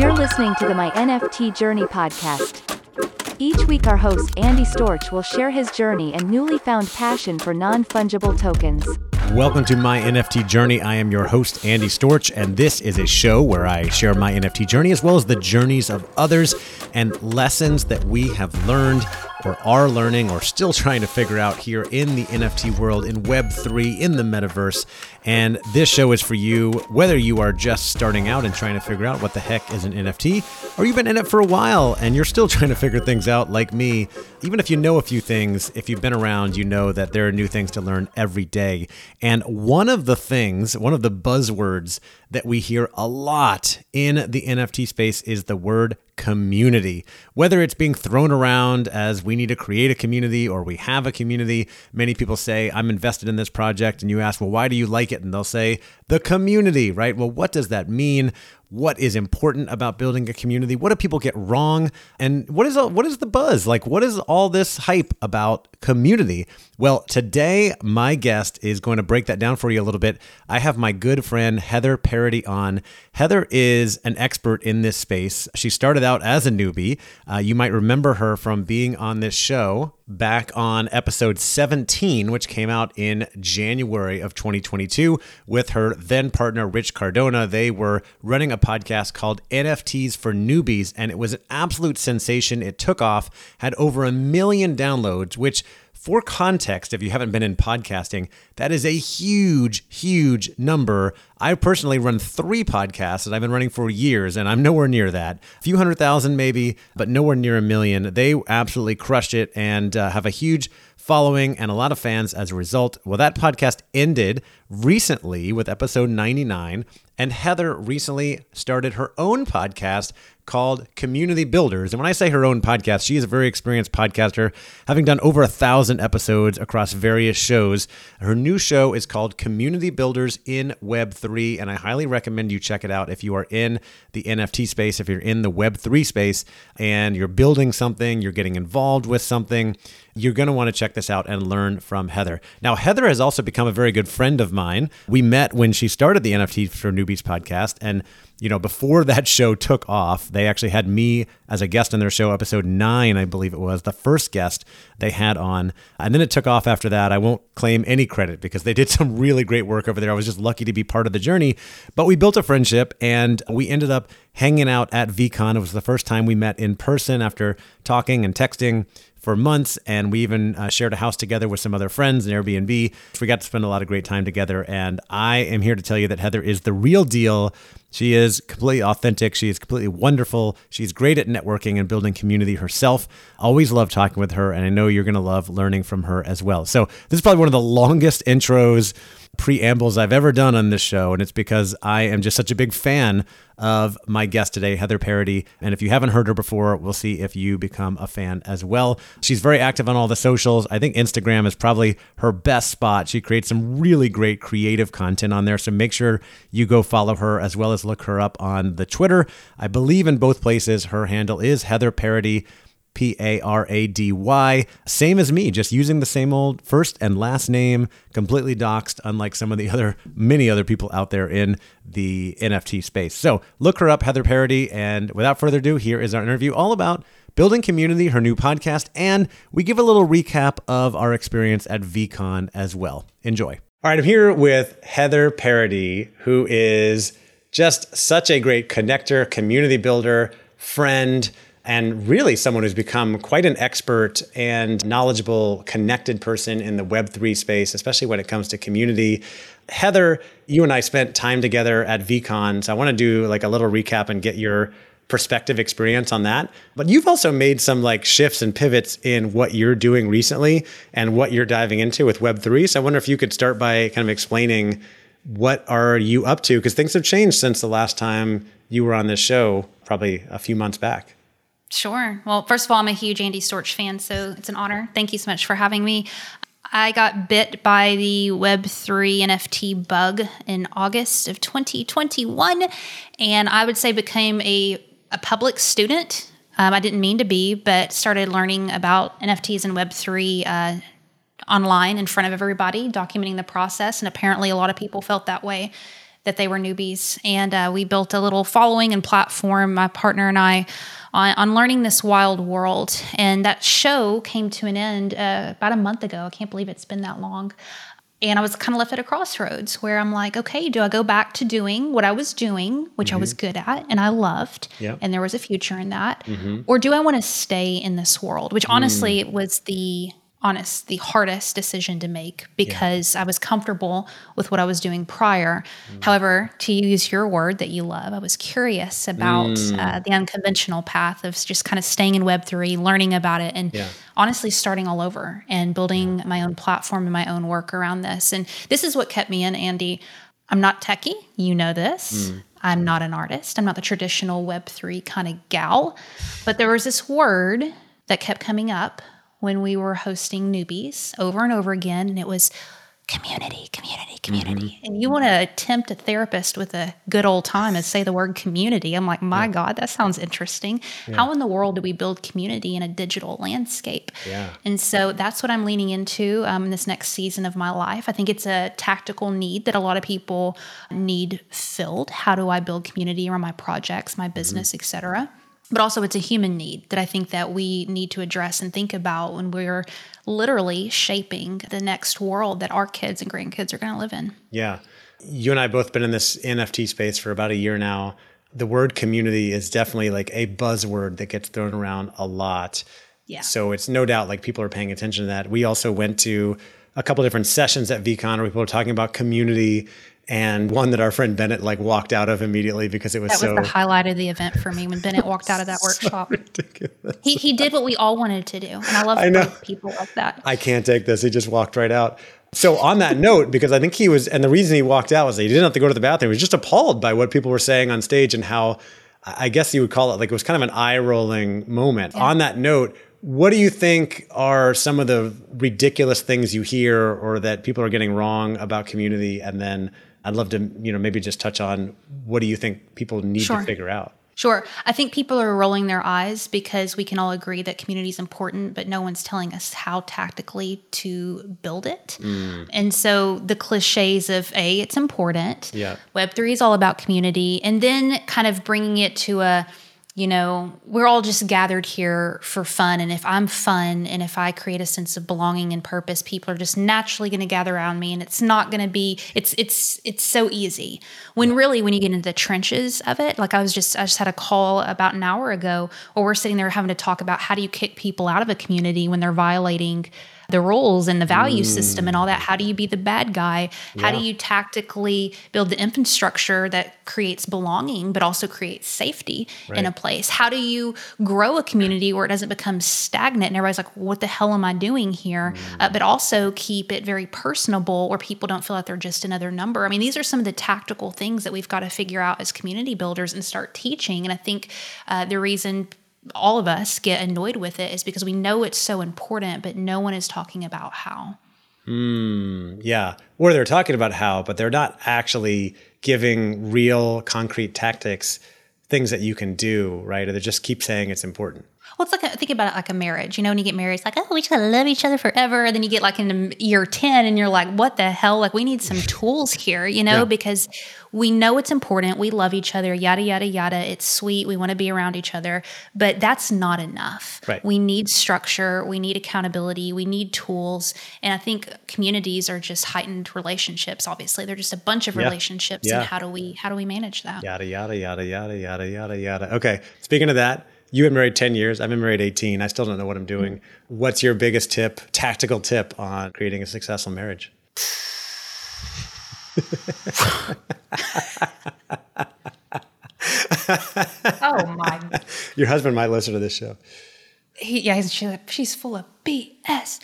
You're listening to the My NFT Journey podcast. Each week, our host Andy Storch will share his journey and newly found passion for non fungible tokens. Welcome to my NFT journey. I am your host, Andy Storch, and this is a show where I share my NFT journey as well as the journeys of others and lessons that we have learned or are learning or still trying to figure out here in the NFT world, in Web3, in the metaverse. And this show is for you, whether you are just starting out and trying to figure out what the heck is an NFT, or you've been in it for a while and you're still trying to figure things out like me. Even if you know a few things, if you've been around, you know that there are new things to learn every day. And one of the things, one of the buzzwords that we hear a lot in the NFT space is the word community. Whether it's being thrown around as we need to create a community or we have a community, many people say, I'm invested in this project. And you ask, well, why do you like it? And they'll say, the community, right? Well, what does that mean? What is important about building a community? What do people get wrong? And what is what is the buzz? Like what is all this hype about community? Well today my guest is going to break that down for you a little bit. I have my good friend heather Parady on. Heather is an expert in this space. She started out as a newbie. Uh, you might remember her from being on this show back on episode 17, which came out in January of 2022 with her then partner, Rich Cardona. They were running a podcast called NFTs for Newbies, and it was an absolute sensation. It took off, had over a million downloads, which for context, if you haven't been in podcasting, that is a huge, huge number. I personally run three podcasts that I've been running for years, and I'm nowhere near that. A few hundred thousand, maybe, but nowhere near a million. They absolutely crushed it and uh, have a huge following and a lot of fans as a result. Well, that podcast ended recently with episode 99, and Heather recently started her own podcast called Community Builders. And when I say her own podcast, she is a very experienced podcaster, having done over a thousand episodes across various shows. Her new show is called Community Builders in Web3, and I highly recommend you check it out if you are in the NFT space, if you're in the Web3 space, and you're building something, you're getting involved with something. You're going to want to check this out and learn from Heather. Now, Heather has also become a very good friend of mine. We met when she started the NFT for Newbies podcast, and you know, before that show took off, they actually had me as a guest on their show, episode nine, I believe it was, the first guest they had on. And then it took off after that. I won't claim any credit because they did some really great work over there. I was just lucky to be part of the journey. But we built a friendship and we ended up hanging out at VeeCon. It was the first time we met in person after talking and texting for months, and we even uh, shared a house together with some other friends in Airbnb. We got to spend a lot of great time together, and I am here to tell you that Heather is the real deal. She is completely authentic. She is completely wonderful. She's great at networking and building community herself. Always love talking with her, and I know you're going to love learning from her as well. So, this is probably one of the longest intros preambles I've ever done on this show, and it's because I am just such a big fan of my guest today, Heather Parady. And if you haven't heard her before, we'll see if you become a fan as well. She's very active on all the socials. I think Instagram is probably her best spot. She creates some really great creative content on there. So make sure you go follow her as well as look her up on the Twitter. I believe in both places. Her handle is Heather Parady. P A R A D Y. Same as me, just using the same old first and last name, completely doxed, unlike some of the other, many other people out there in the NFT space. So look her up, Heather Parady. And without further ado, here is our interview all about building community, her new podcast, and we give a little recap of our experience at VeeCon as well. Enjoy. All right, I'm here with Heather Parady, who is just such a great connector, community builder, friend and really someone who's become quite an expert and knowledgeable, connected person in the Web3 space, especially when it comes to community. Heather, you and I spent time together at VeeCon, so I want to do like a little recap and get your perspective experience on that. But you've also made some like shifts and pivots in what you're doing recently and what you're diving into with Web3. So I wonder if you could start by kind of explaining what are you up to because things have changed since the last time you were on this show probably a few months back. Sure. Well, first of all, I'm a huge Andy Storch fan, so it's an honor. Thank you so much for having me. I got bit by the Web3 NFT bug in August of 2021, and I would say became a, a public student. Um, I didn't mean to be, but started learning about NFTs and Web3 uh, online in front of everybody, documenting the process. And apparently, a lot of people felt that way that they were newbies. And uh, we built a little following and platform, my partner and I, on, on learning this wild world. And that show came to an end uh, about a month ago. I can't believe it's been that long. And I was kind of left at a crossroads where I'm like, okay, do I go back to doing what I was doing, which mm-hmm. I was good at and I loved, yep. and there was a future in that? Mm-hmm. Or do I want to stay in this world, which honestly mm. was the honest, the hardest decision to make because yeah. I was comfortable with what I was doing prior. Mm. However, to use your word that you love, I was curious about mm. uh, the unconventional path of just kind of staying in Web3, learning about it, and yeah. honestly starting all over and building my own platform and my own work around this. And this is what kept me in, Andy. I'm not techie, you know this. Mm. I'm not an artist. I'm not the traditional Web3 kind of gal. But there was this word that kept coming up when we were hosting newbies over and over again, and it was community, community, community. Mm-hmm. And you want to tempt a therapist with a good old time and say the word community. I'm like, my yeah. God, that sounds interesting. Yeah. How in the world do we build community in a digital landscape? Yeah. And so that's what I'm leaning into um, in this next season of my life. I think it's a tactical need that a lot of people need filled. How do I build community around my projects, my business, mm-hmm. et cetera? But also it's a human need that I think that we need to address and think about when we're literally shaping the next world that our kids and grandkids are going to live in. Yeah. You and I both been in this NFT space for about a year now. The word community is definitely like a buzzword that gets thrown around a lot. Yeah. So it's no doubt like people are paying attention to that. We also went to a couple different sessions at VeeCon where people were talking about community and one that our friend Bennett like walked out of immediately because it was so. that so was the highlight of the event for me when Bennett walked out of that so workshop. Ridiculous. He he did what we all wanted to do, and I love I know. people like that. I can't take this. He just walked right out. So on that note, because I think he was, and the reason he walked out was that he didn't have to go to the bathroom. He was just appalled by what people were saying on stage and how, I guess you would call it like it was kind of an eye rolling moment. Yeah. On that note, what do you think are some of the ridiculous things you hear or that people are getting wrong about community, and then I'd love to, you know, maybe just touch on what do you think people need sure. to figure out? Sure. I think people are rolling their eyes because we can all agree that community is important, but no one's telling us how tactically to build it. Mm. And so the cliches of A, it's important. Yeah. Web3 is all about community. And then kind of bringing it to a, you know, we're all just gathered here for fun. And if I'm fun and if I create a sense of belonging and purpose, people are just naturally going to gather around me. And it's not going to be, it's, it's, it's so easy. When really, when you get into the trenches of it, like I was just, I just had a call about an hour ago where we're sitting there having to talk about how do you kick people out of a community when they're violating the roles and the value mm. system and all that. How do you be the bad guy? How yeah. do you tactically build the infrastructure that creates belonging but also creates safety right. in a place? How do you grow a community where it doesn't become stagnant and everybody's like, what the hell am I doing here? Mm. Uh, but also keep it very personable where people don't feel like they're just another number. I mean, these are some of the tactical things that we've got to figure out as community builders and start teaching. And I think uh, the reason all of us get annoyed with it is because we know it's so important, but no one is talking about how. Mm, yeah. Or they're talking about how, but they're not actually giving real concrete tactics, things that you can do, right? Or they just keep saying it's important. Well, it's like a, think about it like a marriage. You know, when you get married, it's like, oh, we just gotta love each other forever. And then you get like into year ten, and you're like, what the hell? Like, we need some tools here, you know, yeah. because we know it's important. We love each other, yada yada yada. It's sweet. We want to be around each other, but that's not enough. Right. We need structure. We need accountability. We need tools. And I think communities are just heightened relationships. Obviously, they're just a bunch of yeah. relationships. Yeah. And how do we how do we manage that? Yada yada yada yada yada yada yada. Okay. Speaking of that you have been married 10 years. I've been married 18. I still don't know what I'm doing. Mm-hmm. What's your biggest tip, tactical tip on creating a successful marriage? oh my. Your husband might listen to this show. He, yeah, she's, she's full of BS.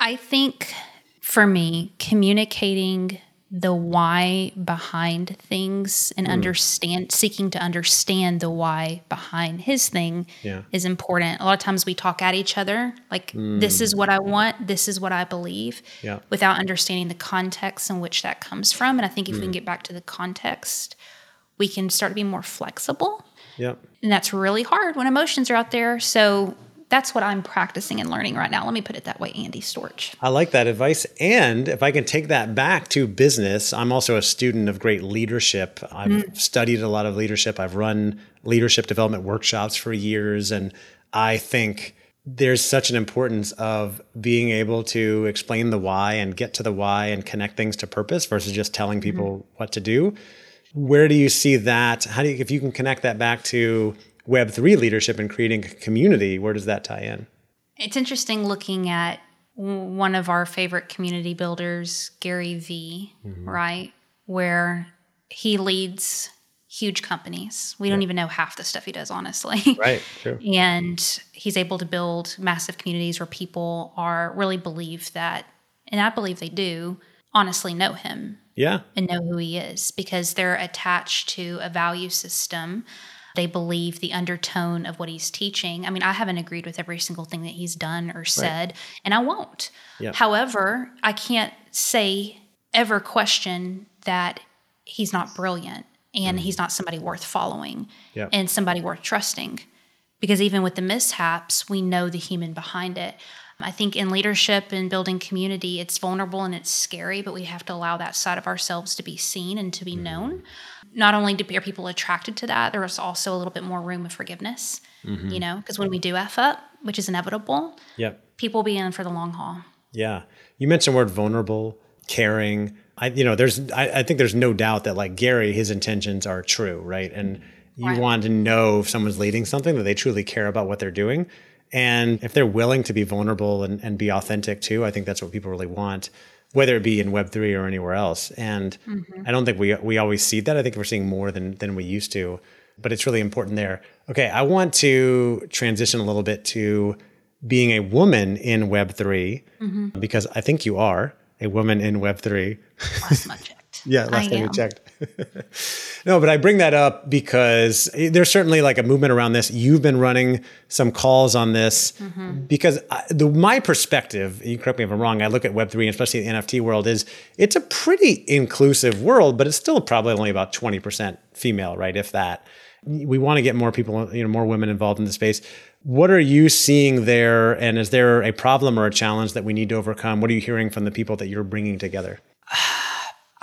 I think for me, communicating the why behind things and mm. understand seeking to understand the why behind his thing yeah. is important. A lot of times we talk at each other like mm. this is what I want, this is what I believe yeah. without understanding the context in which that comes from and I think if mm. we can mm. get back to the context we can start to be more flexible. Yep. And that's really hard when emotions are out there. So that's what I'm practicing and learning right now. Let me put it that way, Andy Storch. I like that advice. And if I can take that back to business, I'm also a student of great leadership. I've mm. studied a lot of leadership. I've run leadership development workshops for years. And I think there's such an importance of being able to explain the why and get to the why and connect things to purpose versus just telling people mm. what to do. Where do you see that? How do you, if you can connect that back to Web3 leadership and creating a community, where does that tie in? It's interesting looking at one of our favorite community builders, Gary Vee, mm-hmm. right? Where he leads huge companies. We yeah. don't even know half the stuff he does, honestly. Right, true. and he's able to build massive communities where people are really believe that, and I believe they do, honestly know him. Yeah. And know who he is because they're attached to a value system they believe the undertone of what he's teaching. I mean, I haven't agreed with every single thing that he's done or said, right. and I won't. Yep. However, I can't say ever question that he's not brilliant and mm. he's not somebody worth following yep. and somebody worth trusting. Because even with the mishaps, we know the human behind it. I think in leadership and building community, it's vulnerable and it's scary, but we have to allow that side of ourselves to be seen and to be mm-hmm. known. Not only are people attracted to that, there is also a little bit more room of forgiveness, mm-hmm. you know, because when we do F up, which is inevitable, yep. people will be in for the long haul. Yeah. You mentioned word vulnerable, caring. I, you know, there's, I, I think there's no doubt that like Gary, his intentions are true, right? And you right. want to know if someone's leading something that they truly care about what they're doing and if they're willing to be vulnerable and, and be authentic too, I think that's what people really want, whether it be in Web3 or anywhere else. And mm-hmm. I don't think we, we always see that. I think we're seeing more than, than we used to, but it's really important there. Okay, I want to transition a little bit to being a woman in Web3 mm-hmm. because I think you are a woman in Web3. Last time checked. yeah, last I time am. we checked. no, but I bring that up because there's certainly like a movement around this. You've been running some calls on this mm-hmm. because I, the, my perspective, you correct me if I'm wrong, I look at Web3 and especially the NFT world is it's a pretty inclusive world, but it's still probably only about 20% female, right? If that. We want to get more people, you know, more women involved in the space. What are you seeing there? And is there a problem or a challenge that we need to overcome? What are you hearing from the people that you're bringing together?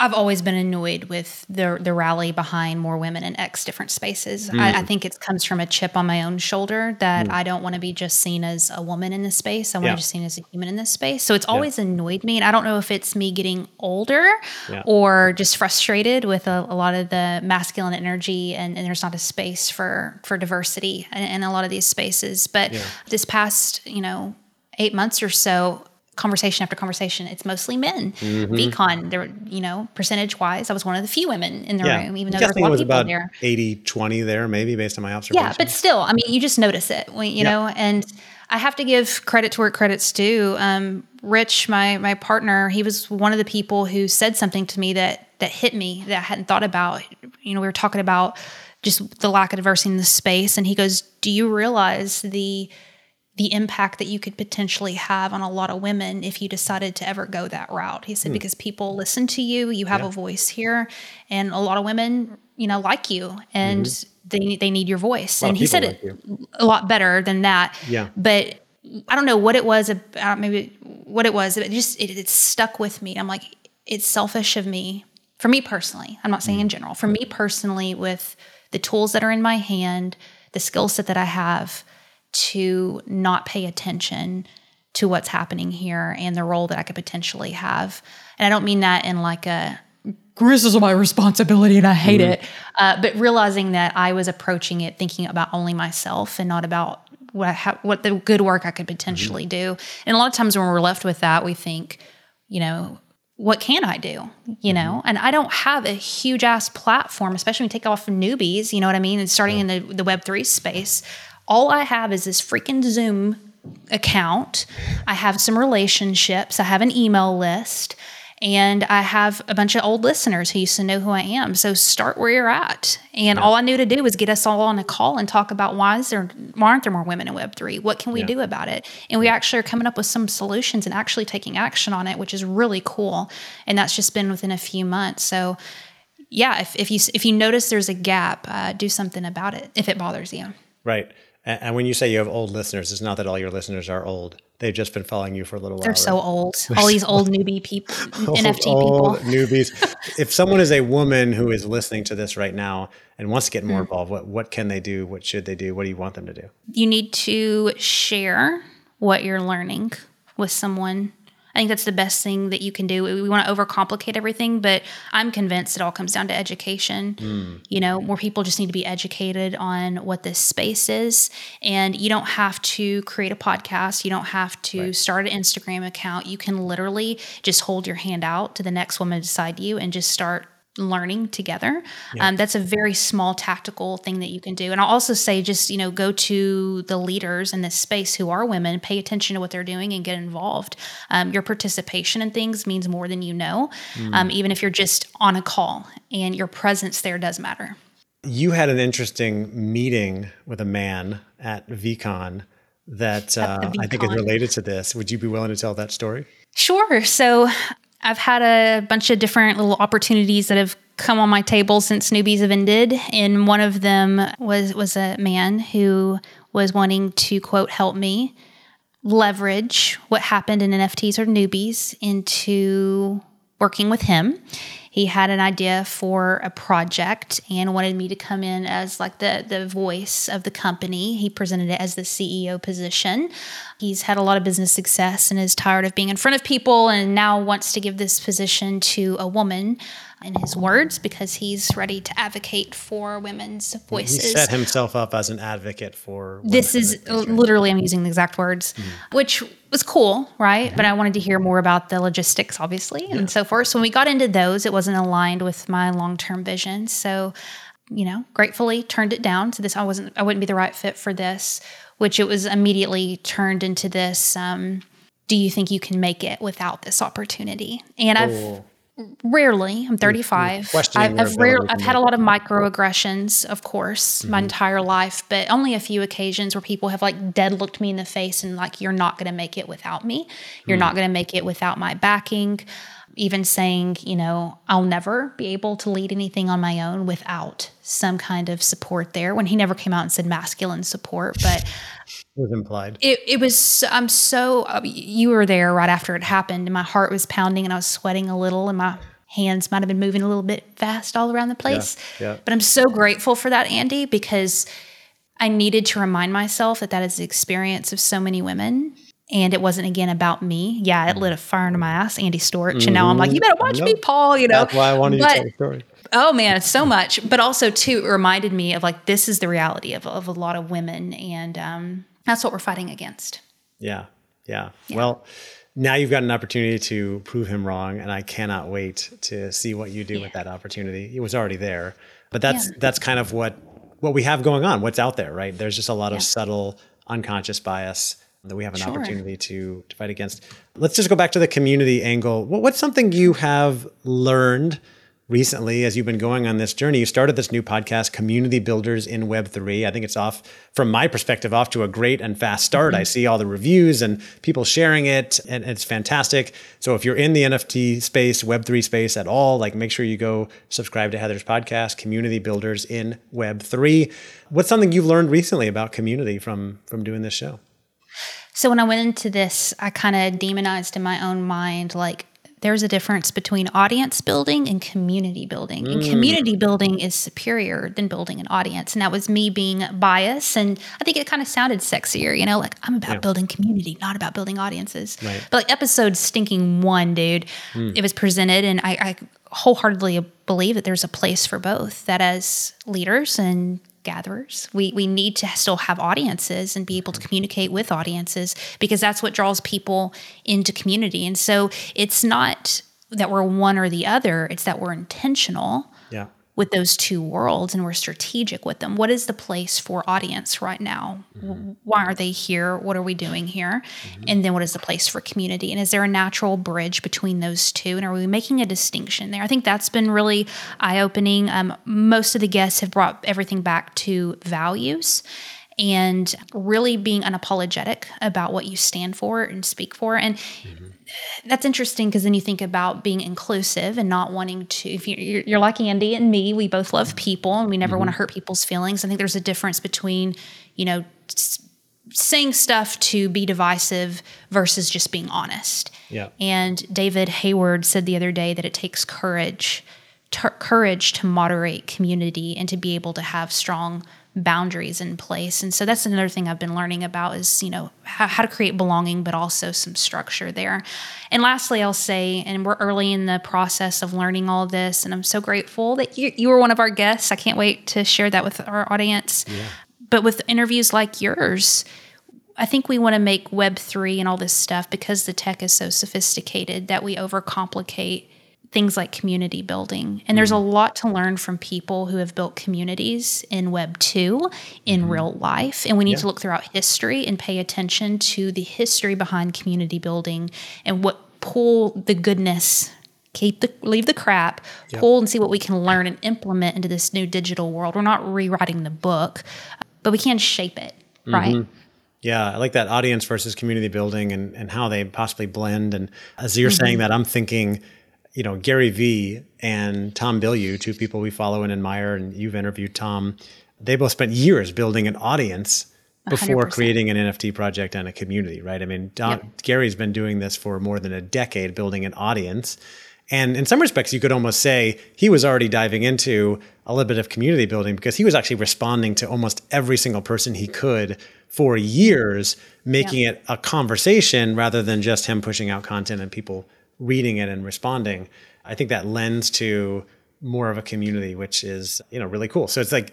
I've always been annoyed with the the rally behind more women in X different spaces. Mm. I, I, think it comes from a chip on my own shoulder that mm. I don't want to be just seen as a woman in this space. I want yeah. to be seen as a human in this space. So it's always yeah. annoyed me, and I don't know if it's me getting older yeah. or just frustrated with a, a, lot of the masculine energy, and, and, there's not a space for for diversity in, in a lot of these spaces. But this past, you know, eight months or so, conversation after conversation, it's mostly men. Mm-hmm. VeeCon, there, you know, percentage wise, I was one of the few women in the yeah. room, even though there was a lot of people there. 80, 20 there, maybe based on my observation. Yeah, but still, I mean, you just notice it, you yeah. know, and I have to give credit to where credit's due. Um, Rich, my my partner, he was one of the people who said something to me that that hit me that I hadn't thought about. You know, we were talking about just the lack of diversity in the space, and he goes, "Do you realize the the impact that you could potentially have on a lot of women if you decided to ever go that route. He said, mm. because people listen to you, you have yeah. a voice here, and a lot of women, you know, like you and mm-hmm. they, they need your voice. And he said like it you. a lot better than that. Yeah. But I don't know what it was, about maybe what it was. It just, it, it stuck with me. I'm like, it's selfish of me, for me personally. I'm not saying mm. in general, for me personally, with the tools that are in my hand, the skill set that I have to not pay attention to what's happening here and the role that I could potentially have. And I don't mean that in like a this is my responsibility and I hate mm-hmm. it, uh, but realizing that I was approaching it thinking about only myself and not about what ha- what the good work I could potentially mm-hmm. do. And a lot of times when we're left with that, we think, you know, what can I do? You know, mm-hmm. and I don't have a huge ass platform, especially when you take off newbies, you know what I mean? And starting in the, the Web3 space, all I have is this freaking Zoom account. I have some relationships. I have an email list. And I have a bunch of old listeners who used to know who I am. So start where you're at. And yeah. all I knew to do was get us all on a call and talk about why is there why aren't there more women in Web3? What can we yeah. do about it? And we actually are coming up with some solutions and actually taking action on it, which is really cool. And that's just been within a few months. So yeah, if, if you if you notice there's a gap, uh, do something about it if it bothers you. Right. And, and when you say you have old listeners, it's not that all your listeners are old. They've just been following you for a little while. They're so right? old. All these old newbie people, NFT Old people. newbies. if someone is a woman who is listening to this right now and wants to get more Hmm. involved, what what can they do? What should they do? What do you want them to do? You need to share what you're learning with someone. I think that's the best thing that you can do. We want to overcomplicate everything, but I'm convinced it all comes down to education. Hmm. You know, more people just need to be educated on what this space is. And you don't have to create a podcast, you don't have to start an Instagram account. You can literally just hold your hand out to the next woman beside you and just start learning together. Um, that's a very small tactical thing that you can do. And I'll also say just, you know, go to the leaders in this space who are women, pay attention to what they're doing and get involved. Um, your participation in things means more than you know, um, even if you're just on a call and your presence there does matter. You had an interesting meeting with a man at VeeCon that uh, I think is related to this. Would you be willing to tell that story? Sure. So I've had a bunch of different little opportunities that have come on my table since newbies have ended, and one of them was was a man who was wanting to quote help me leverage what happened in NFTs or newbies into working with him. He had an idea for a project and wanted me to come in as like the the voice of the company. He presented it as the CEO position. He's had a lot of business success and is tired of being in front of people and now wants to give this position to a woman in his words because he's ready to advocate for women's voices. He set himself up as an advocate for this is literally i'm using the exact words mm-hmm. which was cool right? Mm-hmm. But i wanted to hear more about the logistics obviously and so forth. So when we got into those it wasn't aligned with my long-term vision. So you know gratefully turned it down. So this i wasn't i wouldn't be the right fit for this which it was immediately turned into this um, do you think you can make it without this opportunity? And i've rarely i'm 35 questioning I've, I've, rare, I've had a lot of microaggressions of course Mm-hmm. my entire life but only a few occasions where people have like dead looked me in the face and like you're not going to make it without me. You're Mm. not going to make it without my backing even saying you know i'll never be able to lead anything on my own without some kind of support there when he never came out and said masculine support but it was implied. it, it was i'm so uh, you were there right after it happened and my heart was pounding and i was sweating a little and my hands might have been moving a little bit fast all around the place yeah. but i'm so grateful for that andy because i needed to remind myself that that is the experience of so many women and it wasn't again about me yeah it lit a fire into my ass andy storch and now i'm like you better watch me paul you know That's why I wanted But- to tell the story. Oh man, it's so much. But also too, it reminded me of like this is the reality of, of a lot of women, and um, that's what we're fighting against. Yeah, yeah. Well, now you've got an opportunity to prove him wrong, and I cannot wait to see what you do with that opportunity. It was already there, but that's Yeah. that's kind of what what we have going on. What's out there, right? There's just a lot Yeah. of subtle, unconscious bias that we have an Sure. opportunity to to fight against. Let's just go back to the community angle. What, what's something you have learned? recently as you've been going on this journey you started this new podcast community builders in web3 i think it's off from my perspective off to a great and fast start i mm-hmm. see all the reviews and people sharing it and it's fantastic so if you're in the nft space web3 space at all like make sure you go subscribe to heather's podcast community builders in web3 what's something you've learned recently about community from from doing this show So when I went into this, I kind of demonized in my own mind like there's a difference between audience building and community building. And mm. community building is superior than building an audience. And that was me being biased. And I think it kind of sounded sexier, you know, like I'm about building community, not about building audiences. Right. But like episode stinking one, dude, mm. it was presented and I, I wholeheartedly believe that there's a place for both. That as leaders and gatherers, we we need to still have audiences and be able to mm-hmm. communicate with audiences because that's what draws people into community. And so it's not that we're one or the other; it's that we're intentional yeah with those two worlds and we're strategic with them. What is the place for audience right now? W- mm-hmm. Why are they here? What are we doing here? Mm-hmm. And then what is the place for community? And is there a natural bridge between those two? And are we making a distinction there? I think that's been really eye opening. Um, most of the guests have brought everything back to values and really being unapologetic about what you stand for and speak for. And mm-hmm. That's interesting because then you think about being inclusive and not wanting to if you're, you're like andy and me we both love people and we never want to mm-hmm. hurt people's feelings i think there's a difference between you know saying stuff to be divisive versus just being honest. Yeah. And David Hayward said the other day that it takes courage, courage to moderate community and to be able to have strong boundaries in place. And so that's another thing I've been learning about is, you know, how, how to create belonging, but also some structure there. And lastly, I'll say, and we're early in the process of learning all this, and I'm so grateful that you, you were one of our guests. I can't wait to share that with our audience. But with interviews like yours, I think we want to make Web3 and all this stuff because the tech is so sophisticated that we overcomplicate things like community building. And there's a mm. lot to learn from people who have built communities in Web 2 in mm-hmm. real life. And we need to look throughout history and pay attention to the history behind community building and what pull the goodness keep the leave the crap pull and see what we can learn and implement into this new digital world. We're not rewriting the book but we can shape it right? Mm-hmm. Yeah, I like that audience versus community building and, and how they possibly blend. And as you're saying mm-hmm. that, I'm thinking, you know, Gary Vee and Tom Bilyeu, two people we follow and admire, and you've interviewed Tom. They both spent years building an audience before 100%. creating an NFT project and a community, right? I mean, Don, Gary's been doing this for more than a decade, building an audience. And in some respects, you could almost say he was already diving into a little bit of community building because he was actually responding to almost every single person he could for years, making it a conversation rather than just him pushing out content and people reading it and responding. I think that lends to more of a community, which is you know really cool. So it's like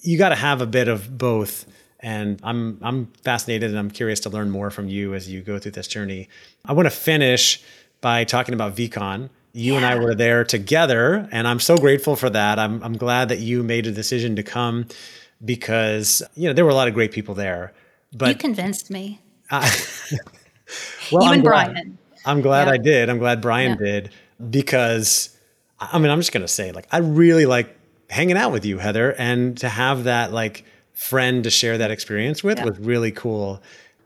you got to have a bit of both. And I'm I'm fascinated and I'm curious to learn more from you as you go through this journey. I want to finish by talking about VeeCon. You and I were there together, and I'm so grateful for that. I'm I'm glad that you made a decision to come because you know there were a lot of great people there. But you convinced me well, you I'm and glad- Brian. I'm glad Yeah. I did. I'm glad Brian Yeah. did because I mean, I'm just going to say like I really like hanging out with you, Heather, and to have that like friend to share that experience with Yeah. was really cool.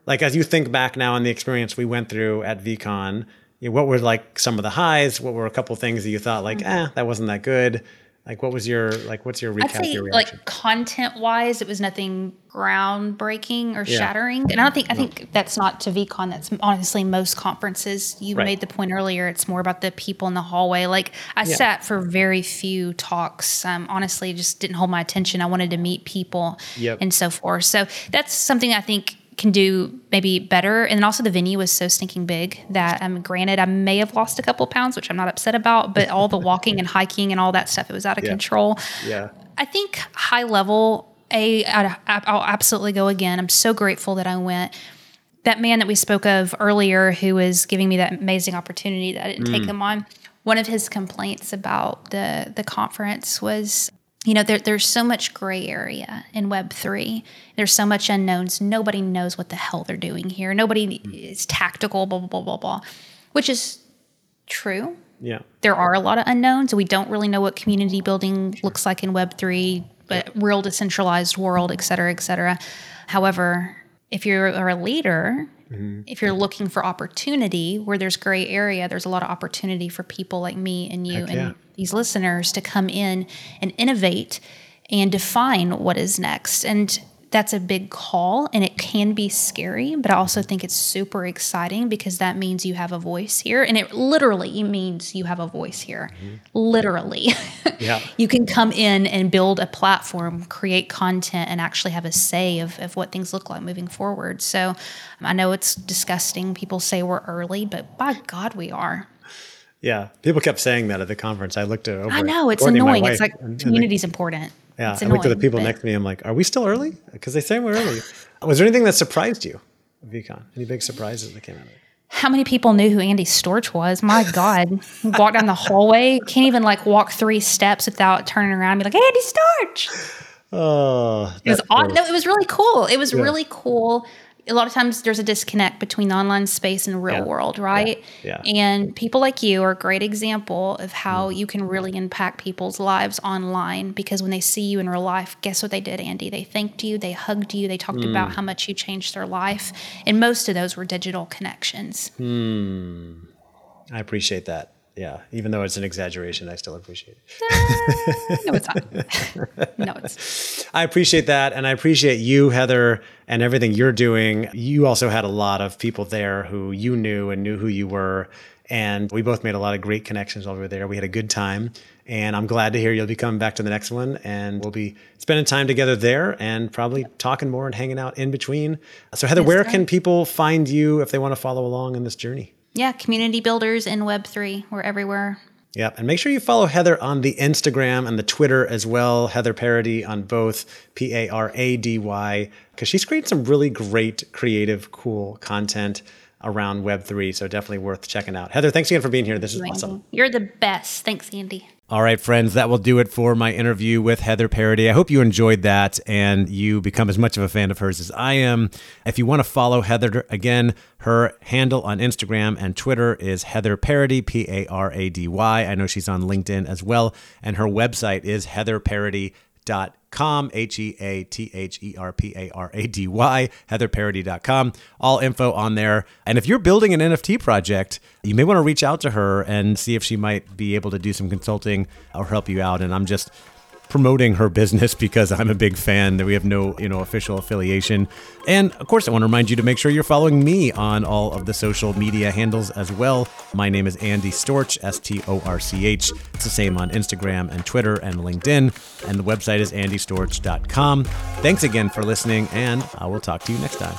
Like as you think back now on the experience we went through at VeeCon, you know, what were like some of the highs? What were a couple things that you thought like, Mm-hmm. eh, that wasn't that good? Like what was your like what's your I'd recap say your reaction? like content wise, it was nothing groundbreaking or Yeah. shattering. And I don't think I think that's not to VeeCon. That's honestly most conferences. You Right. made the point earlier. It's more about the people in the hallway. Like I Yeah. sat for very few talks. Um, honestly, just didn't hold my attention. I wanted to meet people Yep. and so forth. So that's something I think can do maybe better. And then also the venue was so stinking big that um, granted I may have lost a couple pounds, which I'm not upset about, but all the walking and hiking and all that stuff, it was out of Yeah. control. yeah. I think high level, a I'll absolutely go again. I'm so grateful that I went. That man that we spoke of earlier, who was giving me that amazing opportunity that I didn't take him on. One of his complaints about the the conference was, you know, there, there's so much gray area in Web three. There's so much unknowns. Nobody knows what the hell they're doing here. Nobody hmm. is tactical. Blah blah blah blah blah, which is true Yeah. there are a lot of unknowns. We don't really know what community building looks like in Web3, but real decentralized world, et cetera, et cetera. However, if you're a leader, Mm-hmm. if you're looking for opportunity where there's gray area, there's a lot of opportunity for people like me and you Heck and yeah. these listeners to come in and innovate and define what is next. And that's a big call and it can be scary, but I also think it's super exciting because that means you have a voice here. And it literally means you have a voice here. Mm-hmm. Literally. Yeah. you can come in and build a platform, create content, and actually have a say of, of what things look like moving forward. So I know it's disgusting. People say we're early, but by God, we are. Yeah. People kept saying that at the conference. I looked over. I know it's Courtney, annoying. It's like and- and they- important. Yeah, it's I looked at the people but- next to me. I'm like, "Are we still early?" Because they say we're early. Was there anything that surprised you, VeeCon? Any big surprises that came out of it? How many people knew who Andy Storch was? My God. walk down the hallway, can't even like walk three steps without turning around and be like, Andy Storch. Oh, It was awesome. No, it was really cool. It was really cool. A lot of times there's a disconnect between the online space and the real Yeah. world, right? Yeah. And people like you are a great example of how Mm. you can really impact people's lives online because when they see you in real life, guess what they did, Andy? They thanked you, they hugged you, they talked Mm. about how much you changed their life. And most of those were digital connections. Hmm. I appreciate that. Yeah, even though it's an exaggeration, I still appreciate it. Uh, no, it's not. no, it's. I appreciate that, and I appreciate you, Heather, and everything you're doing. You also had a lot of people there who you knew and knew who you were, and we both made a lot of great connections over there. We had a good time, and I'm glad to hear you'll be coming back to the next one, and we'll be spending time together there, and probably talking more and hanging out in between. So, Heather, where can people find you if they want to follow along in this journey? Yeah, community builders in Web3. We're everywhere. Yep. And make sure you follow Heather on the Instagram and the Twitter as well. Heather Parady on both, P A R A D Y, because she's created some really great, creative, cool content around Web3. So definitely worth checking out. Heather, thanks again for being here. This is awesome. You're the best. Thanks, Andy. All right, friends, that will do it for my interview with Heather Parady. I hope you enjoyed that and you become as much of a fan of hers as I am. If you want to follow Heather, again, her handle on Instagram and Twitter is Heather Parady, P A R A D Y. I know she's on LinkedIn as well. And her website is heatherparady.com com h-e-a-t-h-e-r-p-a-r-a-d-y heatherparady.com all info on there. And if you're building an nft project you may want to reach out to her and see if she might be able to do some consulting or help you out. And i'm just promoting her business because I'm a big fan. That we have no, you know, official affiliation. And of course, I want to remind you to make sure you're following me on all of the social media handles as well. My name is Andy Storch, S T O R C H. It's the same on Instagram and Twitter and LinkedIn. And the website is andystorch.com. Thanks again for listening, and I will talk to you next time.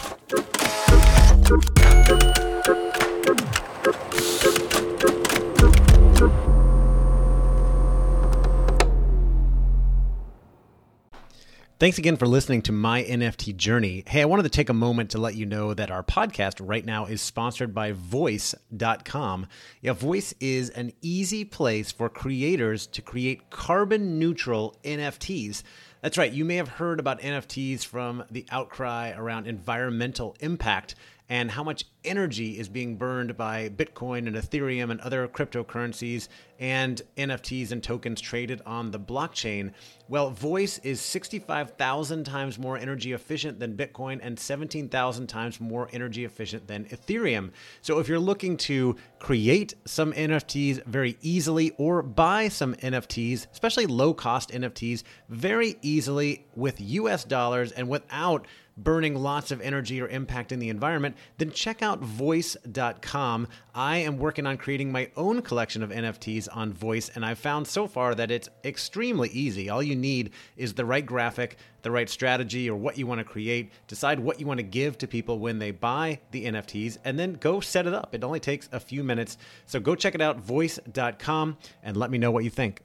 Thanks again for listening to my NFT journey. Hey, I wanted to take a moment to let you know that our podcast right now is sponsored by voice.com. Yeah, Voice is an easy place for creators to create carbon neutral NFTs. That's right, you may have heard about NFTs from the outcry around environmental impact and how much energy is being burned by Bitcoin and Ethereum and other cryptocurrencies and NFTs and tokens traded on the blockchain. Well, Voice is 65,000 times more energy efficient than Bitcoin and 17,000 times more energy efficient than Ethereum. So if you're looking to create some NFTs very easily or buy some NFTs, especially low cost NFTs, very easily with US dollars and without burning lots of energy or impacting the environment, then check out voice.com. I am working on creating my own collection of NFTs on Voice, and I've found so far that it's extremely easy. All you need is the right graphic, the right strategy, or what you want to create, decide what you want to give to people when they buy the NFTs, and then go set it up. It only takes a few minutes. So go check it out, voice.com, and let me know what you think.